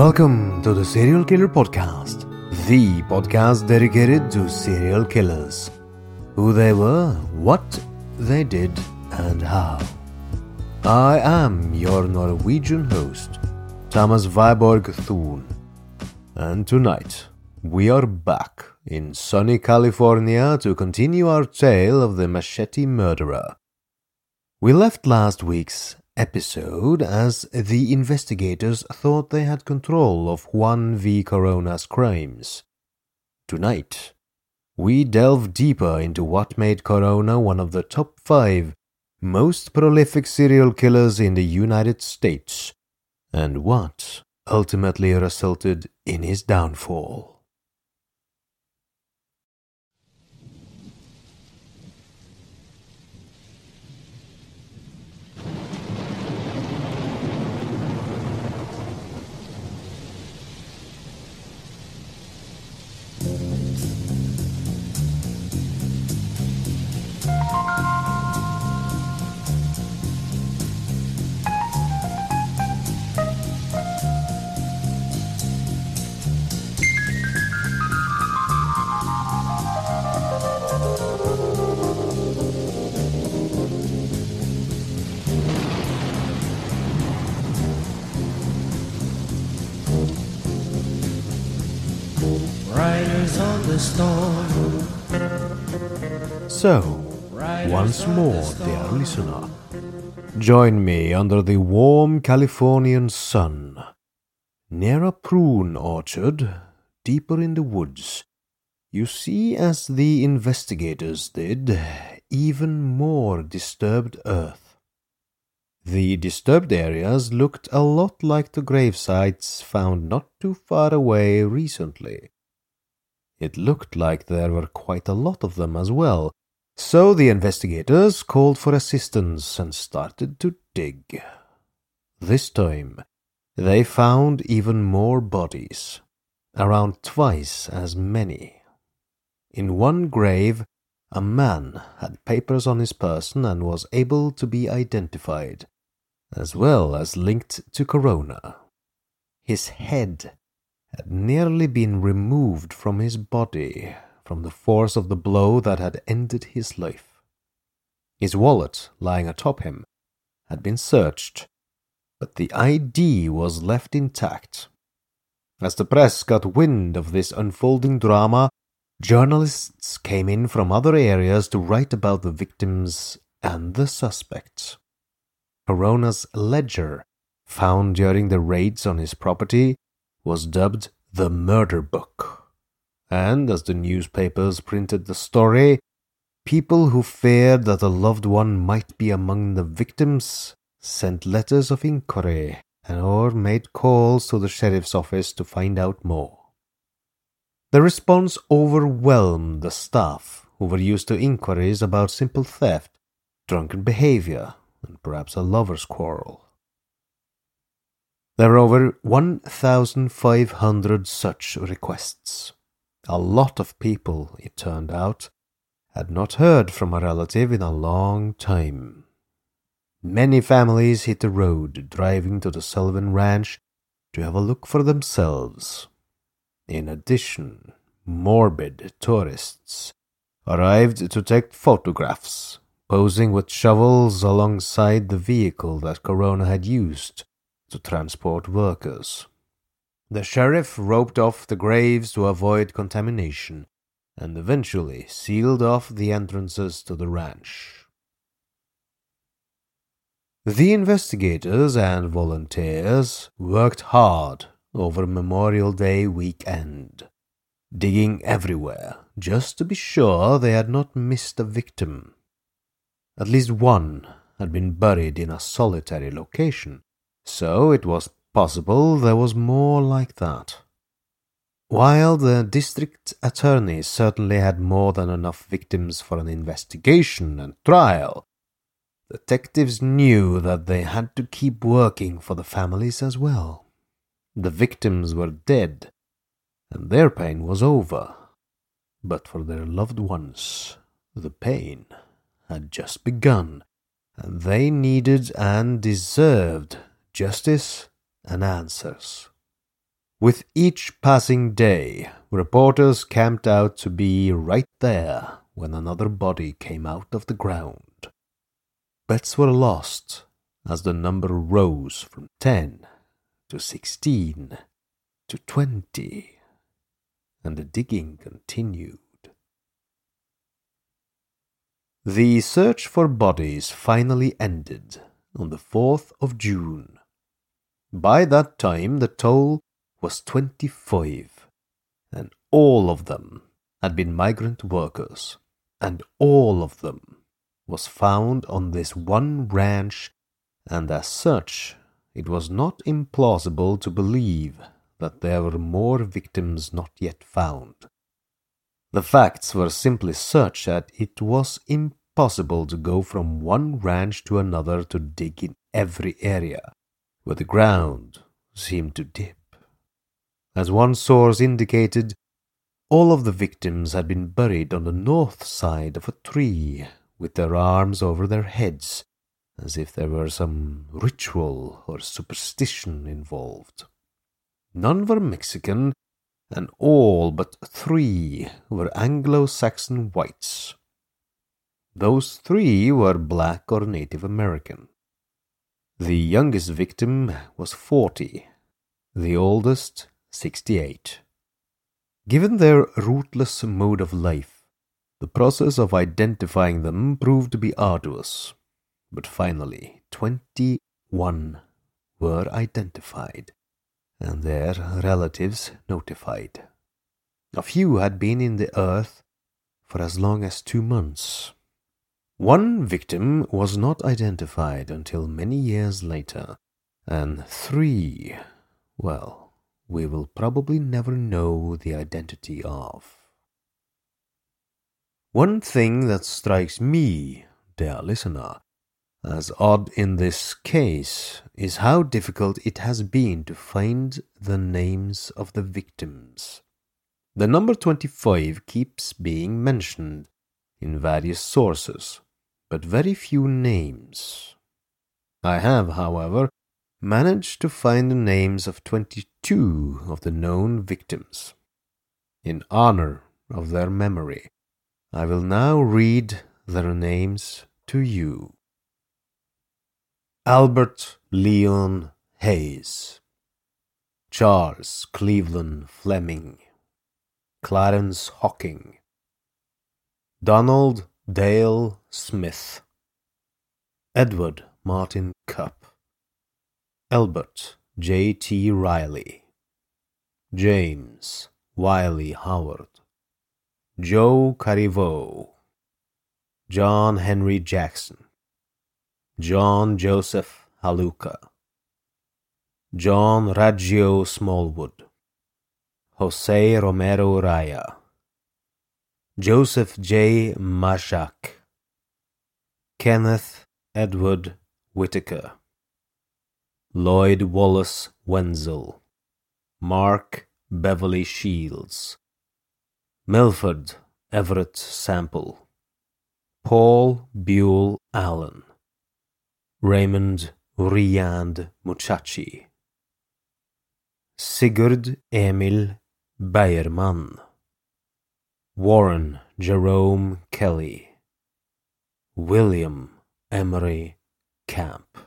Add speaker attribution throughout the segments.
Speaker 1: Welcome to the Serial Killer Podcast, the podcast dedicated to serial killers. Who they were, what they did, and how. I am your Norwegian host, Thomas Viborg Thun. And tonight, we are back in sunny California to continue our tale of the machete murderer. We left last week's episode as the investigators thought they had control of Juan V. Corona's crimes. Tonight, we delve deeper into what made Corona one of the top five most prolific serial killers in the United States, and what ultimately resulted in his downfall. So, once more, dear listener, join me under the warm Californian sun, near a prune orchard, deeper in the woods. You see, as the investigators did, even more disturbed earth. The disturbed areas looked a lot like the gravesites found not too far away recently. It looked like there were quite a lot of them as well, so the investigators called for assistance and started to dig. This time, they found even more bodies, around twice as many. In one grave, a man had papers on his person and was able to be identified, as well as linked to Corona. His head had nearly been removed from his body from the force of the blow that had ended his life. His wallet, lying atop him, had been searched, but the ID was left intact. As the press got wind of this unfolding drama, journalists came in from other areas to write about the victims and the suspects. Corona's ledger, found during the raids on his property, was dubbed the Murder Book. And as the newspapers printed the story, people who feared that a loved one might be among the victims sent letters of inquiry and or made calls to the sheriff's office to find out more. The response overwhelmed the staff, who were used to inquiries about simple theft, drunken behavior, and perhaps a lover's quarrel. There were over 1,500 such requests. A lot of people, it turned out, had not heard from a relative in a long time. Many families hit the road driving to the Sullivan Ranch to have a look for themselves. In addition, morbid tourists arrived to take photographs, posing with shovels alongside the vehicle that Corona had used to transport workers. The sheriff roped off the graves to avoid contamination and eventually sealed off the entrances to the ranch. The investigators and volunteers worked hard over Memorial Day weekend, digging everywhere just to be sure they had not missed a victim. At least one had been buried in a solitary location, so it was possible there was more like that. While the district attorney certainly had more than enough victims for an investigation and trial, Detectives knew that they had to keep working for the families as well. The victims were dead, and their pain was over. But for their loved ones, the pain had just begun, and they needed and deserved justice and answers. With each passing day, reporters camped out to be right there when another body came out of the ground. Bets were lost as the number rose from 10 to 16 to 20, and the digging continued. The search for bodies finally ended on the 4th of June. By that time, the toll was 25, and all of them had been migrant workers, and all of them was found on this one ranch, and as such, it was not implausible to believe that there were more victims not yet found. The facts were simply such that it was impossible to go from one ranch to another to dig in every area where the ground seemed to dip. As one source indicated, all of the victims had been buried on the north side of a tree with their arms over their heads, as if there were some ritual or superstition involved. None were Mexican, and all but three were Anglo Saxon whites. Those three were black or Native American. The youngest victim was forty, the oldest sixty-eight. Given their rootless mode of life, the process of identifying them proved to be arduous, but finally, 21 were identified and their relatives notified. A few had been in the earth for as long as two months. One victim was not identified until many years later, and three, well, we will probably never know the identity of. One thing that strikes me, dear listener, as odd in this case is how difficult it has been to find the names of the victims. The number 25 keeps being mentioned in various sources, but very few names. I have, however, managed to find the names of 22 of the known victims. In honor of their memory, I will now read their names to you. Albert Leon Hayes, Charles Cleveland Fleming, Clarence Hocking, Donald Dale Smith, Edward Martin Cupp, Albert J. T. Riley, James Wiley Howard, Joe Cariveau, John Henry Jackson, John Joseph Haluka, John Raggio Smallwood, Jose Romero Raya, Joseph J. Mashak, Kenneth Edward Whitaker, Lloyd Wallace Wenzel, Mark Beverly Shields, Milford Everett Sample, Paul Buell Allen, Raymond Riand Muchachi, Sigurd Emil Beierman, Warren Jerome Kelly, William Emery Camp.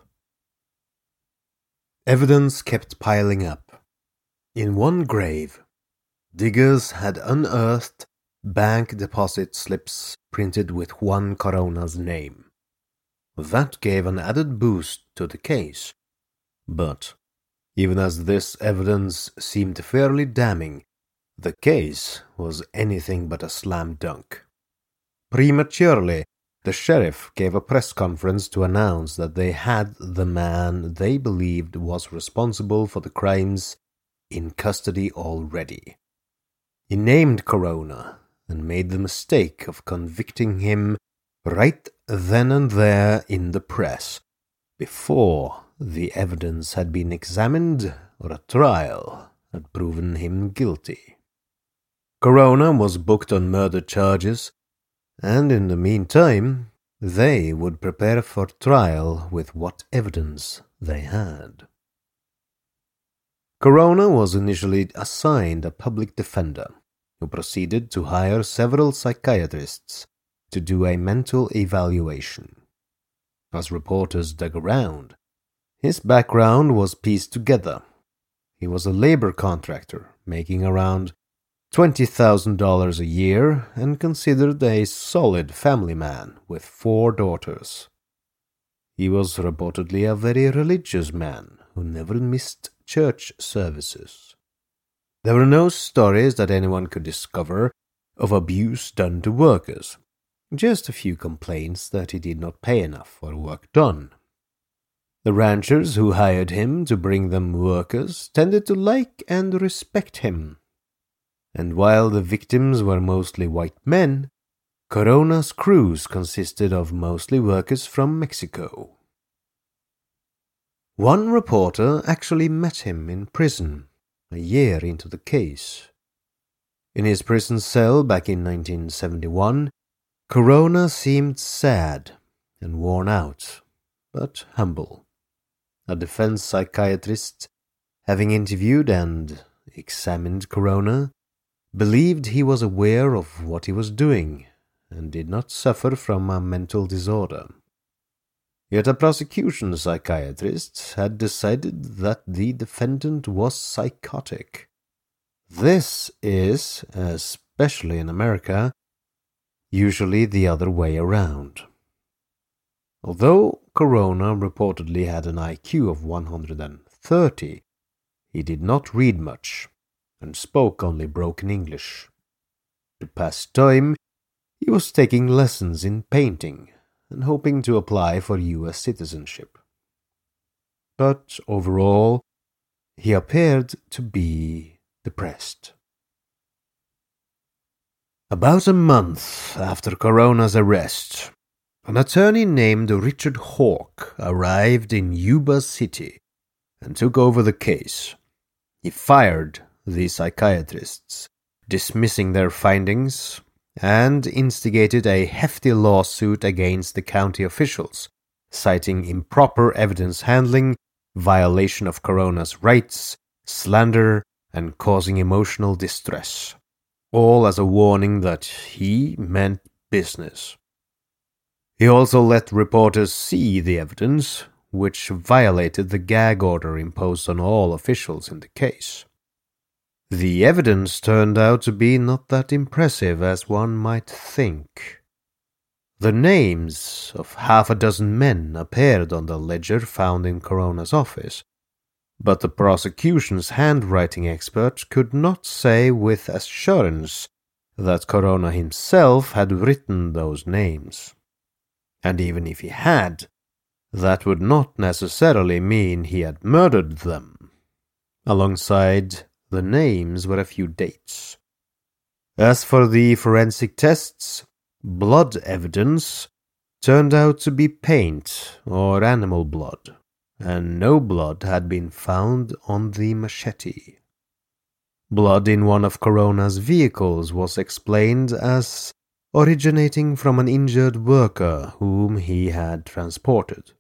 Speaker 1: Evidence kept piling up. In one grave, diggers had unearthed bank deposit slips printed with Juan Corona's name. That gave an added boost to the case. But, even as this evidence seemed fairly damning, the case was anything but a slam dunk. Prematurely, the sheriff gave a press conference to announce that they had the man they believed was responsible for the crimes in custody already. He named Corona and made the mistake of convicting him right then and there in the press, before the evidence had been examined or a trial had proven him guilty. Corona was booked on murder charges, and in the meantime, they would prepare for trial with what evidence they had. Corona was initially assigned a public defender who proceeded to hire several psychiatrists to do a mental evaluation. As reporters dug around, his background was pieced together. He was a labor contractor making around $20,000 a year and considered a solid family man with four daughters. He was reportedly a very religious man who never missed church services. There were no stories that anyone could discover of abuse done to workers, just a few complaints that he did not pay enough for work done. The ranchers who hired him to bring them workers tended to like and respect him and while the victims were mostly white men, Corona's crews consisted of mostly workers from Mexico. One reporter actually met him in prison a year into the case. In his prison cell back in 1971, Corona seemed sad and worn out, but humble. A defense psychiatrist, having interviewed and examined Corona, believed he was aware of what he was doing and did not suffer from a mental disorder. Yet a prosecution psychiatrist had decided that the defendant was psychotic. This is, especially in America, usually the other way around. Although Corona reportedly had an IQ of 130, he did not read much and spoke only broken English. To pass time, he was taking lessons in painting and hoping to apply for US citizenship. But overall, he appeared to be depressed. About a month after Corona's arrest, an attorney named Richard Hawk arrived in Yuba City and took over the case. He fired the psychiatrists, dismissing their findings, and instigated a hefty lawsuit against the county officials, citing improper evidence handling, violation of Corona's rights, slander, and causing emotional distress, all as a warning that he meant business. He also let reporters see the evidence, which violated the gag order imposed on all officials in the case. The evidence turned out to be not that impressive as one might think. The names of half a dozen men appeared on the ledger found in Corona's office, but the prosecution's handwriting expert could not say with assurance that Corona himself had written those names. And even if he had, that would not necessarily mean he had murdered them. Alongside the names were a few dates. As for the forensic tests, blood evidence turned out to be paint or animal blood, and no blood had been found on the machete. Blood in one of Corona's vehicles was explained as originating from an injured worker whom he had transported.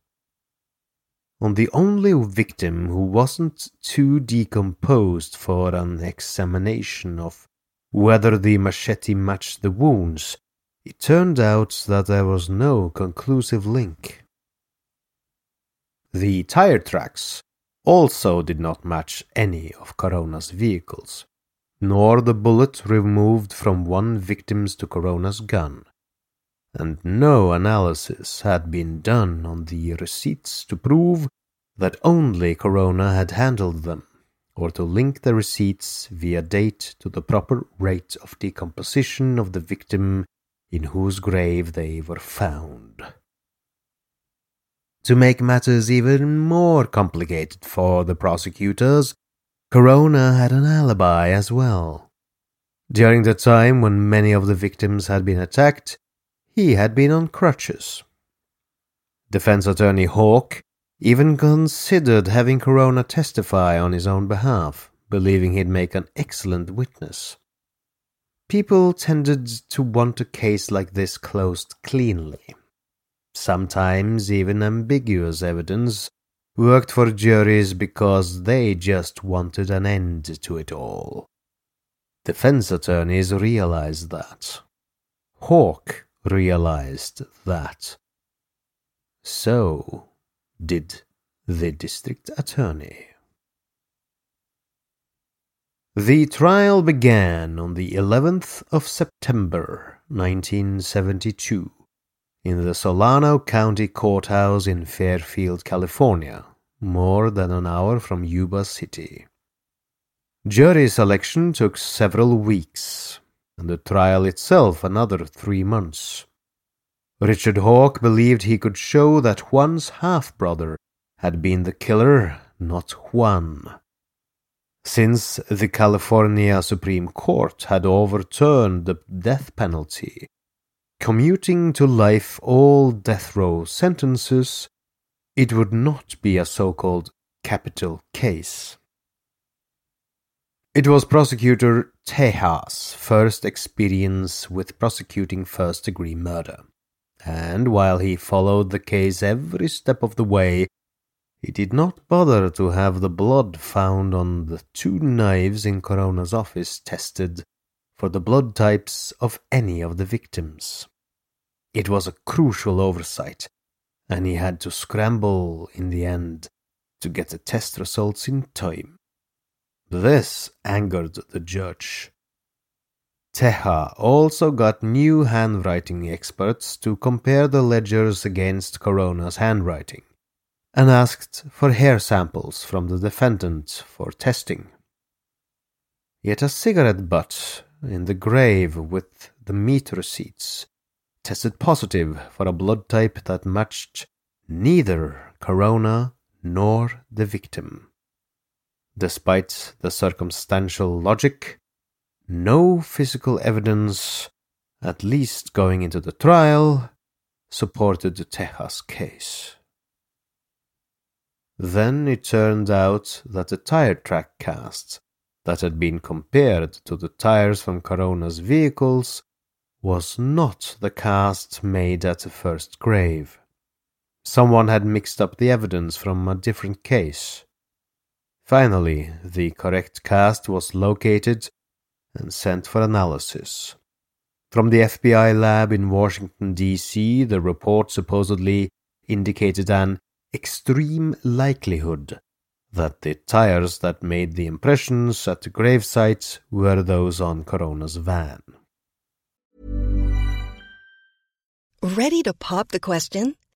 Speaker 1: On the only victim who wasn't too decomposed for an examination of whether the machete matched the wounds, it turned out that there was no conclusive link. The tire tracks also did not match any of Corona's vehicles, nor the bullet removed from one victim's to Corona's gun, and no analysis had been done on the receipts to prove that only Corona had handled them, or to link the receipts via date to the proper rate of decomposition of the victim in whose grave they were found. To make matters even more complicated for the prosecutors, Corona had an alibi as well. During the time when many of the victims had been attacked, he had been on crutches. Defense attorney Hawk even considered having Corona testify on his own behalf, believing he'd make an excellent witness. People tended to want a case like this closed cleanly. Sometimes even ambiguous evidence worked for juries because they just wanted an end to it all. Defense attorneys realized that. Hawk realized that. So did the district attorney. The trial began on the 11th of September 1972 in the Solano County Courthouse in Fairfield, California, more than an hour from Yuba City. Jury selection took several weeks, and the trial itself another three months. Richard Hawk believed he could show that Juan's half brother had been the killer, not Juan since the California Supreme Court had overturned the death penalty, commuting to life all death row sentences, it would not be a so called capital case. It was prosecutor Teja's first experience with prosecuting first degree murder, and while he followed the case every step of the way, he did not bother to have the blood found on the two knives in Corona's office tested for the blood types of any of the victims. It was a crucial oversight, and he had to scramble in the end to get the test results in time. This angered the judge. Teja also got new handwriting experts to compare the ledgers against Corona's handwriting and asked for hair samples from the defendant for testing. Yet a cigarette butt in the grave with the meat receipts tested positive for a blood type that matched neither Corona nor the victim. Despite the circumstantial logic, no physical evidence, at least going into the trial, supported the Teja's case. Then it turned out that the tire track cast that had been compared to the tires from Corona's vehicles was not the cast made at the first grave. Someone had mixed up the evidence from a different case. Finally, the correct cast was located and sent for analysis. From the FBI lab in Washington, D.C., the report supposedly indicated an extreme likelihood that the tires that made the impressions at the gravesite were those on Corona's van.
Speaker 2: Ready to pop the question?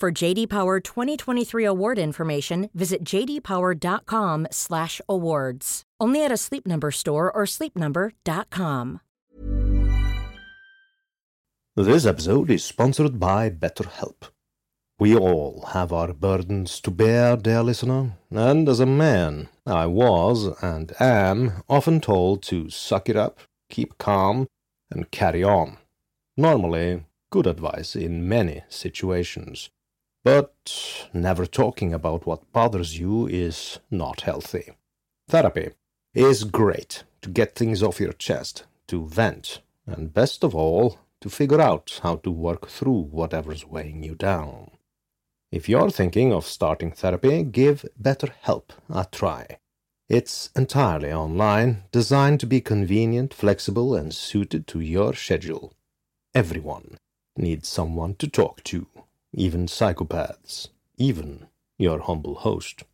Speaker 3: For JD Power 2023 award information, visit jdpower.com/awards. Only at a Sleep Number store or sleepnumber.com.
Speaker 1: This episode is sponsored by BetterHelp. We all have our burdens to bear, dear listener, and as a man, I was and am often told to suck it up, keep calm, and carry on. Normally, good advice in many situations. But never talking about what bothers you is not healthy. Therapy is great to get things off your chest, to vent, and best of all, to figure out how to work through whatever's weighing you down. If you're thinking of starting therapy, give BetterHelp a try. It's entirely online, designed to be convenient, flexible, and suited to your schedule. Everyone needs someone to talk to, even psychopaths, even your humble host.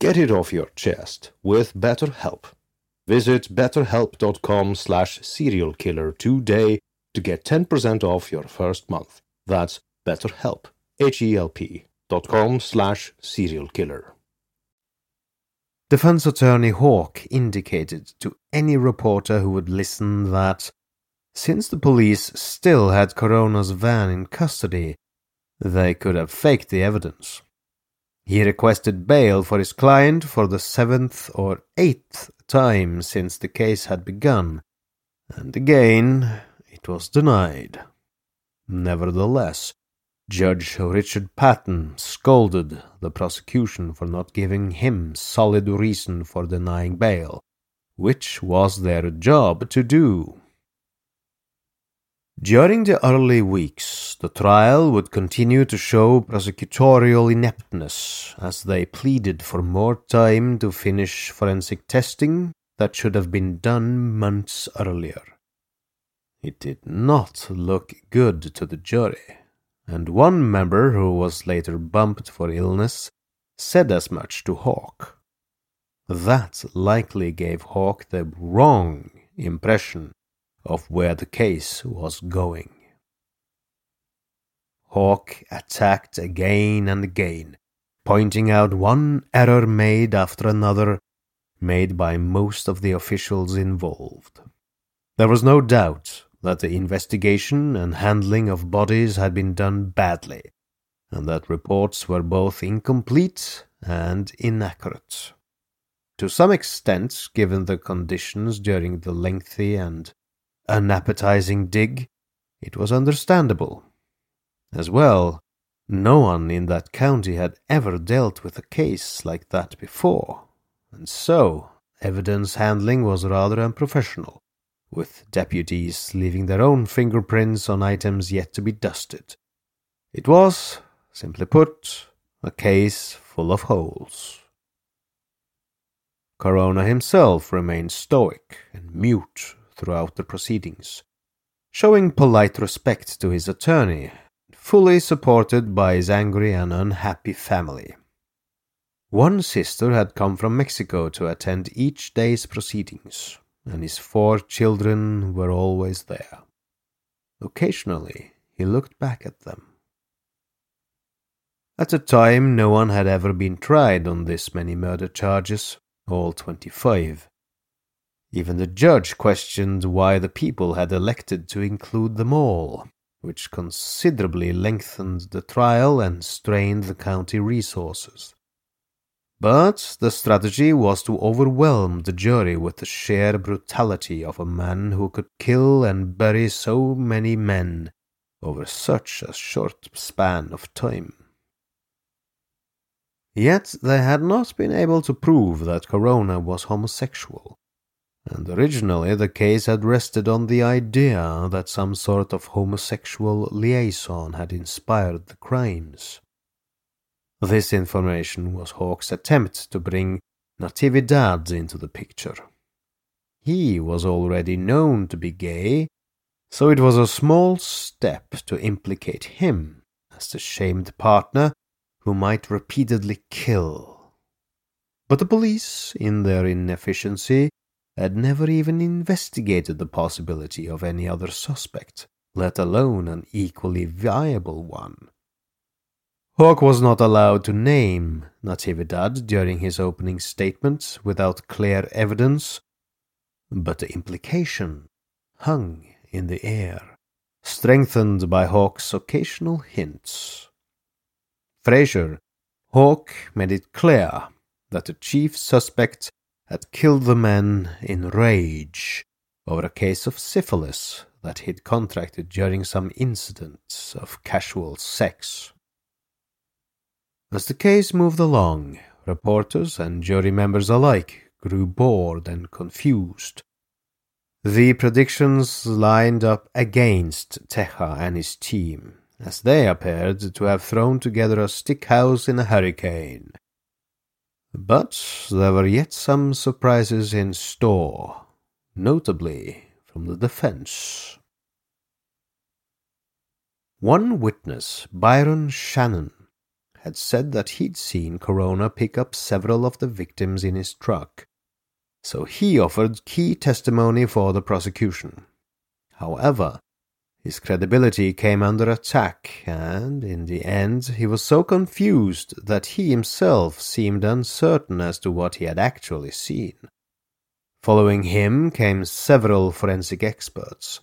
Speaker 1: Get it off your chest with BetterHelp. Visit betterhelp.com slash serialkiller today to get 10% off your first month. That's BetterHelp, H-E-L-P dot com slash serialkiller. Defense attorney Hawk indicated to any reporter who would listen that since the police still had Corona's van in custody, they could have faked the evidence. He requested bail for his client for the seventh or eighth time since the case had begun, and again it was denied. Nevertheless, Judge Richard Patton scolded the prosecution for not giving him solid reason for denying bail, which was their job to do. During the early weeks, the trial would continue to show prosecutorial ineptness as they pleaded for more time to finish forensic testing that should have been done months earlier. It did not look good to the jury, and one member who was later bumped for illness said as much to Hawk. That likely gave Hawk the wrong impression of where the case was going. Hawk attacked again and again, pointing out one error made after another, made by most of the officials involved. There was no doubt that the investigation and handling of bodies had been done badly, and that reports were both incomplete and inaccurate. To some extent, given the conditions during the lengthy and unappetizing dig, it was understandable. As well, no one in that county had ever dealt with a case like that before, and so evidence handling was rather unprofessional, with deputies leaving their own fingerprints on items yet to be dusted. It was, simply put, a case full of holes. Corona himself remained stoic and mute throughout the proceedings, showing polite respect to his attorney, fully supported by his angry and unhappy family. One sister had come from Mexico to attend each day's proceedings, and his four children were always there. Occasionally, he looked back at them. At the time, no one had ever been tried on this many murder charges, all 25. Even the judge questioned why the people had elected to include them all, which considerably lengthened the trial and strained the county resources. But the strategy was to overwhelm the jury with the sheer brutality of a man who could kill and bury so many men over such a short span of time. Yet they had not been able to prove that Corona was homosexual, and originally the case had rested on the idea that some sort of homosexual liaison had inspired the crimes. This information was Hawk's attempt to bring Natividad into the picture. He was already known to be gay, so it was a small step to implicate him as the shamed partner who might repeatedly kill. But the police, in their inefficiency, had never even investigated the possibility of any other suspect, let alone an equally viable one. Hawk was not allowed to name Natividad during his opening statement without clear evidence, but the implication hung in the air, strengthened by Hawk's occasional hints. Fraser, Hawk made it clear that the chief suspect had killed the man in rage over a case of syphilis that he'd contracted during some incident of casual sex. As the case moved along, reporters and jury members alike grew bored and confused the predictions lined up against Teja and his team, as they appeared to have thrown together a stick house in a hurricane. But there were yet some surprises in store, notably from the defense. One witness, Byron Shannon, had said that he'd seen Corona pick up several of the victims in his truck so he offered key testimony for the prosecution. However, his credibility came under attack, and in the end he was so confused that he himself seemed uncertain as to what he had actually seen. Following him came several forensic experts.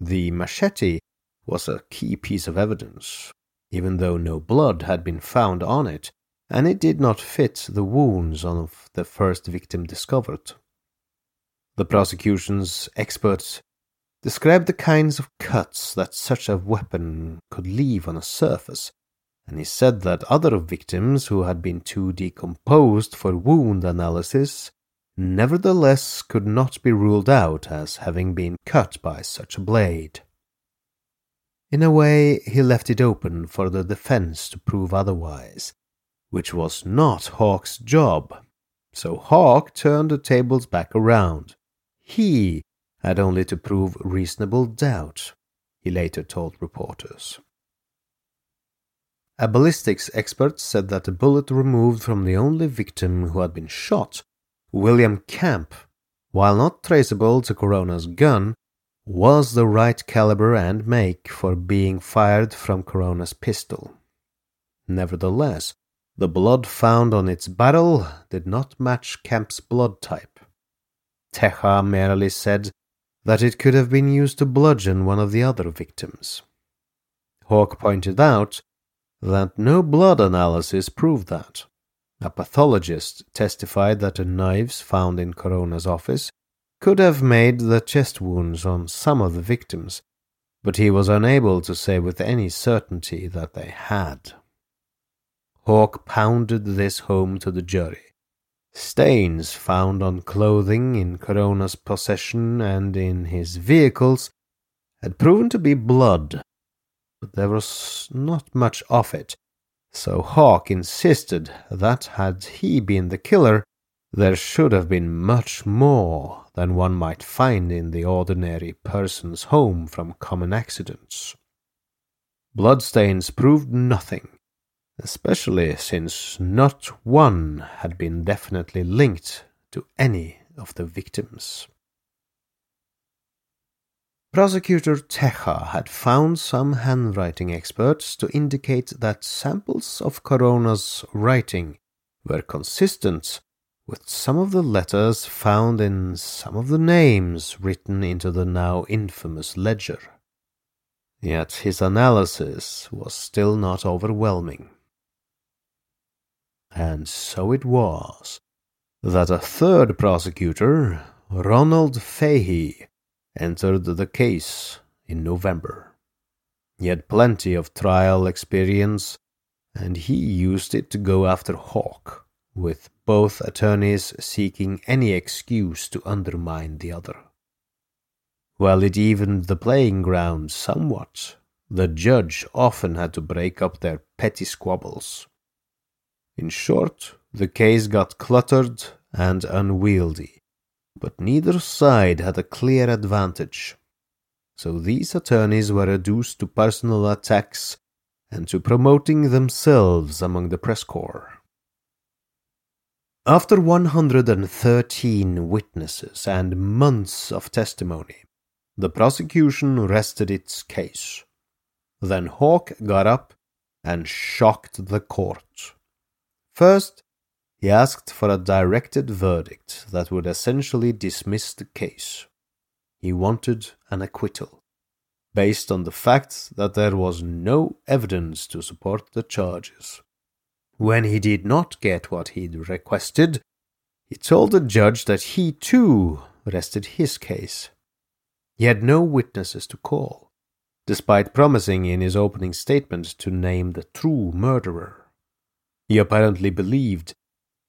Speaker 1: The machete was a key piece of evidence. Even though no blood had been found on it, and it did not fit the wounds of the first victim discovered. The prosecution's experts described the kinds of cuts that such a weapon could leave on a surface, and he said that other victims who had been too decomposed for wound analysis nevertheless could not be ruled out as having been cut by such a blade. In a way, he left it open for the defense to prove otherwise, which was not Hawk's job. So Hawk turned the tables back around. He had only to prove reasonable doubt, he later told reporters. A ballistics expert said that the bullet removed from the only victim who had been shot, William Camp, while not traceable to Corona's gun, was the right caliber and make for being fired from Corona's pistol. Nevertheless, the blood found on its barrel did not match Camp's blood type. Teja merely said that it could have been used to bludgeon one of the other victims. Hawk pointed out that no blood analysis proved that. A pathologist testified that the knives found in Corona's office could have made the chest wounds on some of the victims, but he was unable to say with any certainty that they had. Hawk pounded this home to the jury. Stains found on clothing in Corona's possession and in his vehicles had proven to be blood, but there was not much of it, so Hawk insisted that had he been the killer, there should have been much more than one might find in the ordinary person's home from common accidents. Bloodstains proved nothing, especially since not one had been definitely linked to any of the victims. Prosecutor Teja had found some handwriting experts to indicate that samples of Corona's writing were consistent with some of the letters found in some of the names written into the now infamous ledger. Yet his analysis was still not overwhelming. And so it was that a third prosecutor, Ronald Fahey, entered the case in November. He had plenty of trial experience, and he used it to go after Hawk, with both attorneys seeking any excuse to undermine the other. While it evened the playing ground somewhat, the judge often had to break up their petty squabbles. In short, the case got cluttered and unwieldy, but neither side had a clear advantage. So these attorneys were reduced to personal attacks and to promoting themselves among the press corps. After 113 witnesses and months of testimony, the prosecution rested its case. Then Hawk got up and shocked the court. First, he asked for a directed verdict that would essentially dismiss the case. He wanted an acquittal, based on the fact that there was no evidence to support the charges. When he did not get what he'd requested, he told the judge that he too rested his case. He had no witnesses to call, despite promising in his opening statement to name the true murderer. He apparently believed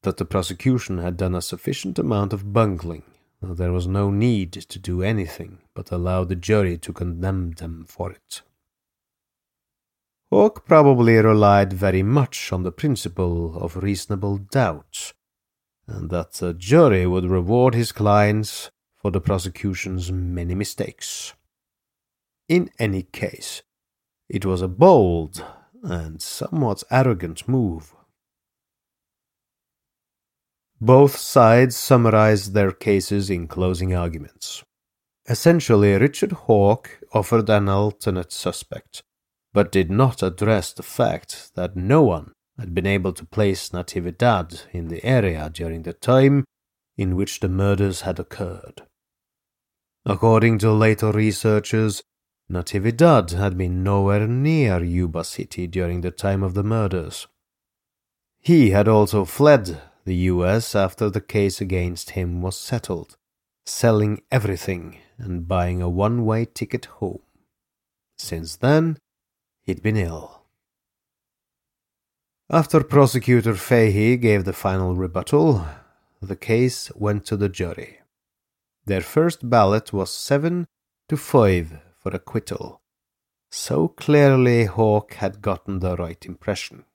Speaker 1: that the prosecution had done a sufficient amount of bungling, that there was no need to do anything but allow the jury to condemn them for it. Hawk probably relied very much on the principle of reasonable doubt, and that the jury would reward his clients for the prosecution's many mistakes. In any case, it was a bold and somewhat arrogant move. Both sides summarized their cases in closing arguments. Essentially, Richard Hawk offered an alternate suspect, but did not address the fact that no one had been able to place Natividad in the area during the time in which the murders had occurred. According to later researchers, Natividad had been nowhere near Yuba City during the time of the murders. He had also fled the US after the case against him was settled, selling everything and buying a one way ticket home. Since then, he'd been ill. After Prosecutor Fahey gave the final rebuttal, the case went to the jury. Their first ballot was seven to five for acquittal. So clearly Hawk had gotten the right impression.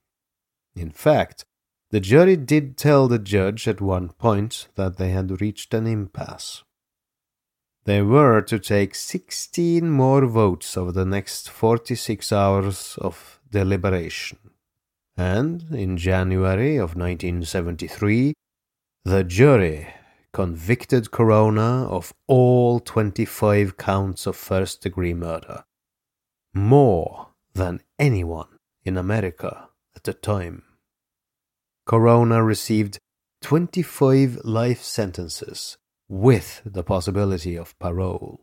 Speaker 1: In fact, the jury did tell the judge at one point that they had reached an impasse. They were to take 16 more votes over the next 46 hours of deliberation. And in January of 1973, the jury convicted Corona of all 25 counts of first degree murder, more than anyone in America at the time. Corona received 25 life sentences with the possibility of parole.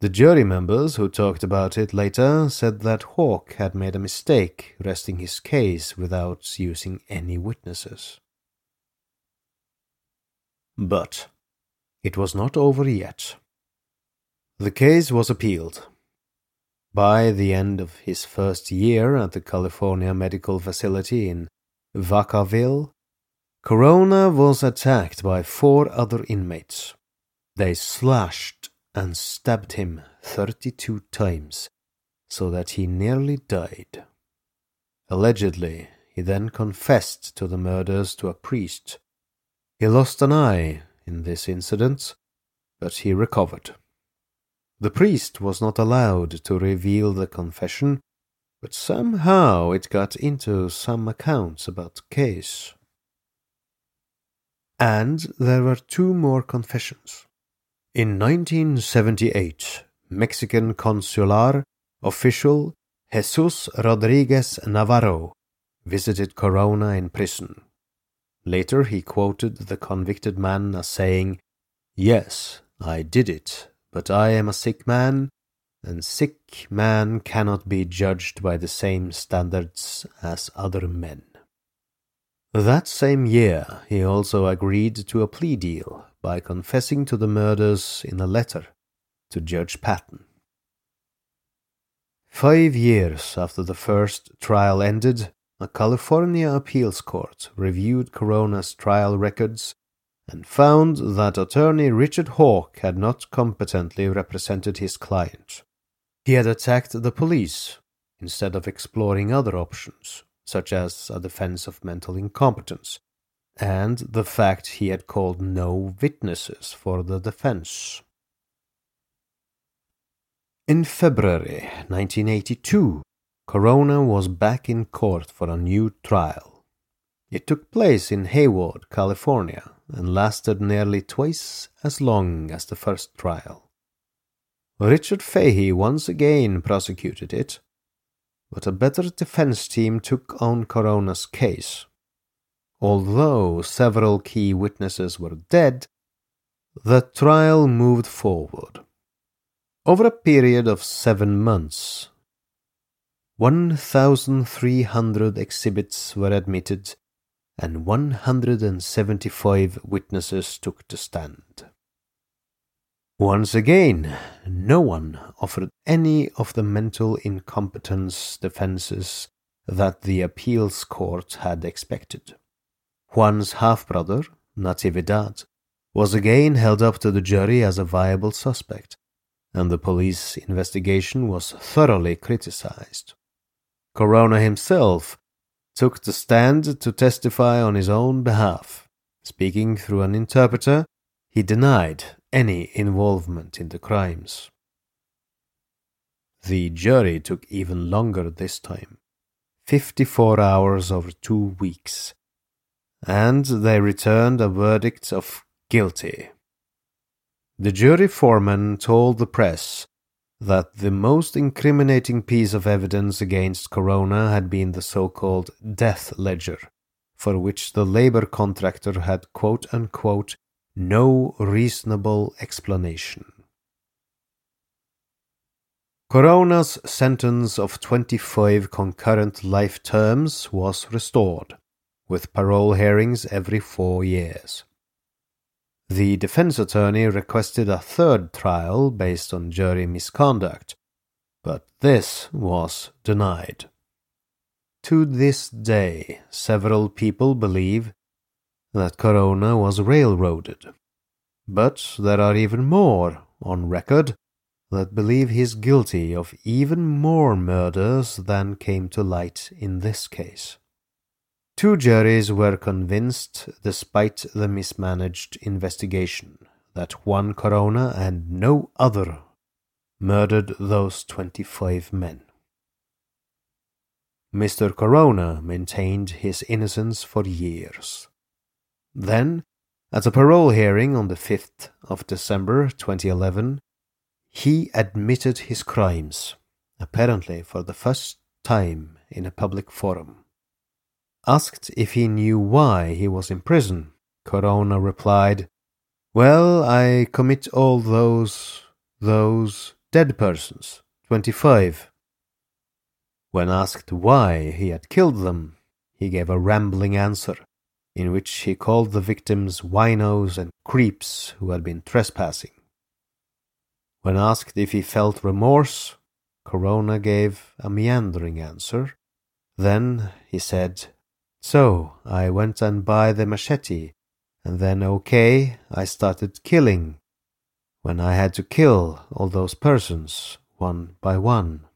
Speaker 1: The jury members who talked about it later said that Hawk had made a mistake resting his case without using any witnesses. But it was not over yet. The case was appealed. By the end of his first year at the California Medical Facility in Vacaville, Corona was attacked by four other inmates. They slashed and stabbed him 32 times, so that he nearly died. Allegedly, he then confessed to the murders to a priest he lost an eye in this incident, but he recovered. The priest was not allowed to reveal the confession, but somehow it got into some accounts about the case. And there were two more confessions. In 1978, Mexican consular official Jesus Rodriguez Navarro visited Corona in prison. Later, he quoted the convicted man as saying, Yes, I did it, but I am a sick man, and sick man cannot be judged by the same standards as other men. That same year, he also agreed to a plea deal by confessing to the murders in a letter to Judge Patton. Five years after the first trial ended, a California appeals court reviewed Corona's trial records and found that attorney Richard Hawk had not competently represented his client. He had attacked the police instead of exploring other options, such as a defense of mental incompetence, and the fact he had called no witnesses for the defense. In February 1982, Corona was back in court for a new trial. It took place in Hayward, California, and lasted nearly twice as long as the first trial. Richard Fahey once again prosecuted it, but a better defense team took on Corona's case. Although several key witnesses were dead, the trial moved forward. Over a period of seven months, 1,300 exhibits were admitted and 175 witnesses took the stand. Once again, no one offered any of the mental incompetence defenses that the appeals court had expected. Juan's half brother, Natividad, was again held up to the jury as a viable suspect, and the police investigation was thoroughly criticized. Corona himself took the stand to testify on his own behalf. Speaking through an interpreter, he denied any involvement in the crimes. The jury took even longer this time 54 hours over two weeks and they returned a verdict of guilty. The jury foreman told the press that the most incriminating piece of evidence against Corona had been the so called death ledger, for which the labor contractor had quote unquote no reasonable explanation. Corona's sentence of 25 concurrent life terms was restored, with parole hearings every four years. The defense attorney requested a third trial based on jury misconduct, but this was denied. To this day, several people believe that Corona was railroaded, but there are even more on record that believe he's guilty of even more murders than came to light in this case. Two juries were convinced, despite the mismanaged investigation, that Juan Corona and no other murdered those 25 men. Mr. Corona maintained his innocence for years. Then, at a parole hearing on the 5th of December 2011, he admitted his crimes, apparently for the first time in a public forum. Asked if he knew why he was in prison, Corona replied, Well, I commit all those, those dead persons, 25. When asked why he had killed them, he gave a rambling answer, in which he called the victims winos and creeps who had been trespassing. When asked if he felt remorse, Corona gave a meandering answer. Then he said, so I went and buy the machete, and then okay, I started killing. When I had to kill all those persons, one by one.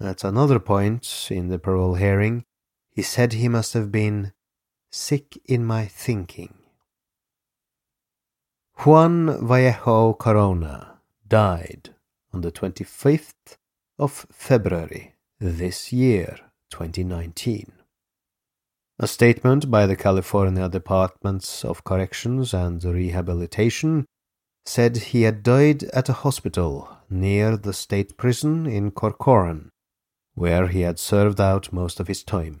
Speaker 1: At another point in the parole hearing, he said he must have been sick in my thinking. Juan Vallejo Corona died on the 25th of February this year, 2019. A statement by the California Departments of Corrections and Rehabilitation said he had died at a hospital near the state prison in Corcoran, where he had served out most of his time.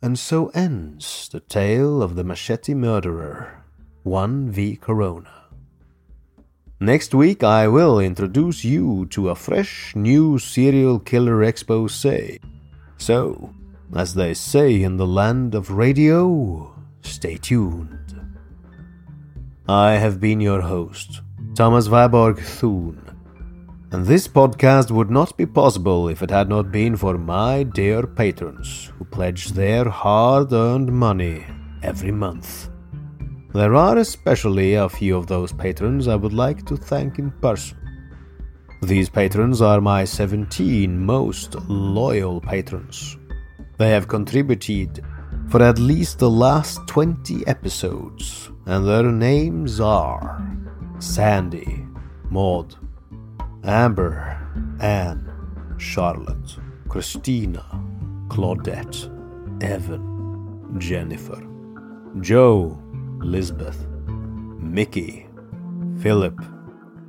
Speaker 1: And so ends the tale of the machete murderer, Juan V Corona. Next week, I will introduce you to a fresh new serial killer expose. So, as they say in the land of radio, stay tuned. I have been your host, Thomas Viborg Thun, and this podcast would not be possible if it had not been for my dear patrons who pledge their hard earned money every month. There are especially a few of those patrons I would like to thank in person. These patrons are my 17 most loyal patrons. They have contributed for at least the last 20 episodes, and their names are Sandy, Maud, Amber, Anne, Charlotte, Christina, Claudette, Evan, Jennifer, Joe, Lisbeth, Mickey, Philip,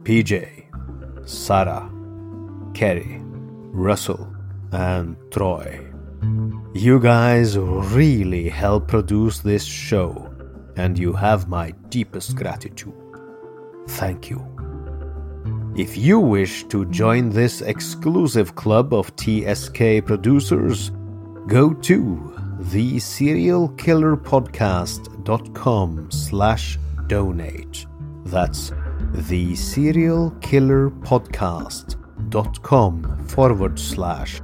Speaker 1: PJ, Sarah, Kerry, Russell, and Troy. You guys really help produce this show, and you have my deepest gratitude. Thank you. If you wish to join this exclusive club of TSK producers, go to theserialkillerpodcast.com slash donate. That's theserialkillerpodcast.com forward slash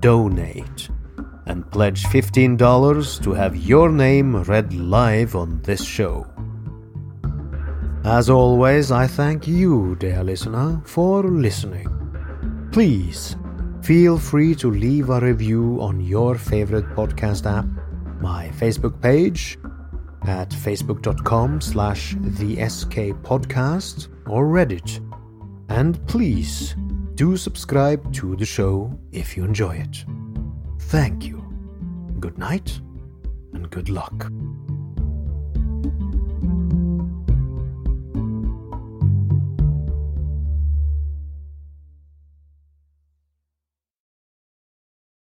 Speaker 1: donate and pledge $15 to have your name read live on this show. As always, I thank you, dear listener, for listening. Please feel free to leave a review on your favorite podcast app, my Facebook page at facebook.com slash the SK podcast or Reddit. And please do subscribe to the show if you enjoy it. Thank you. Good night and good luck.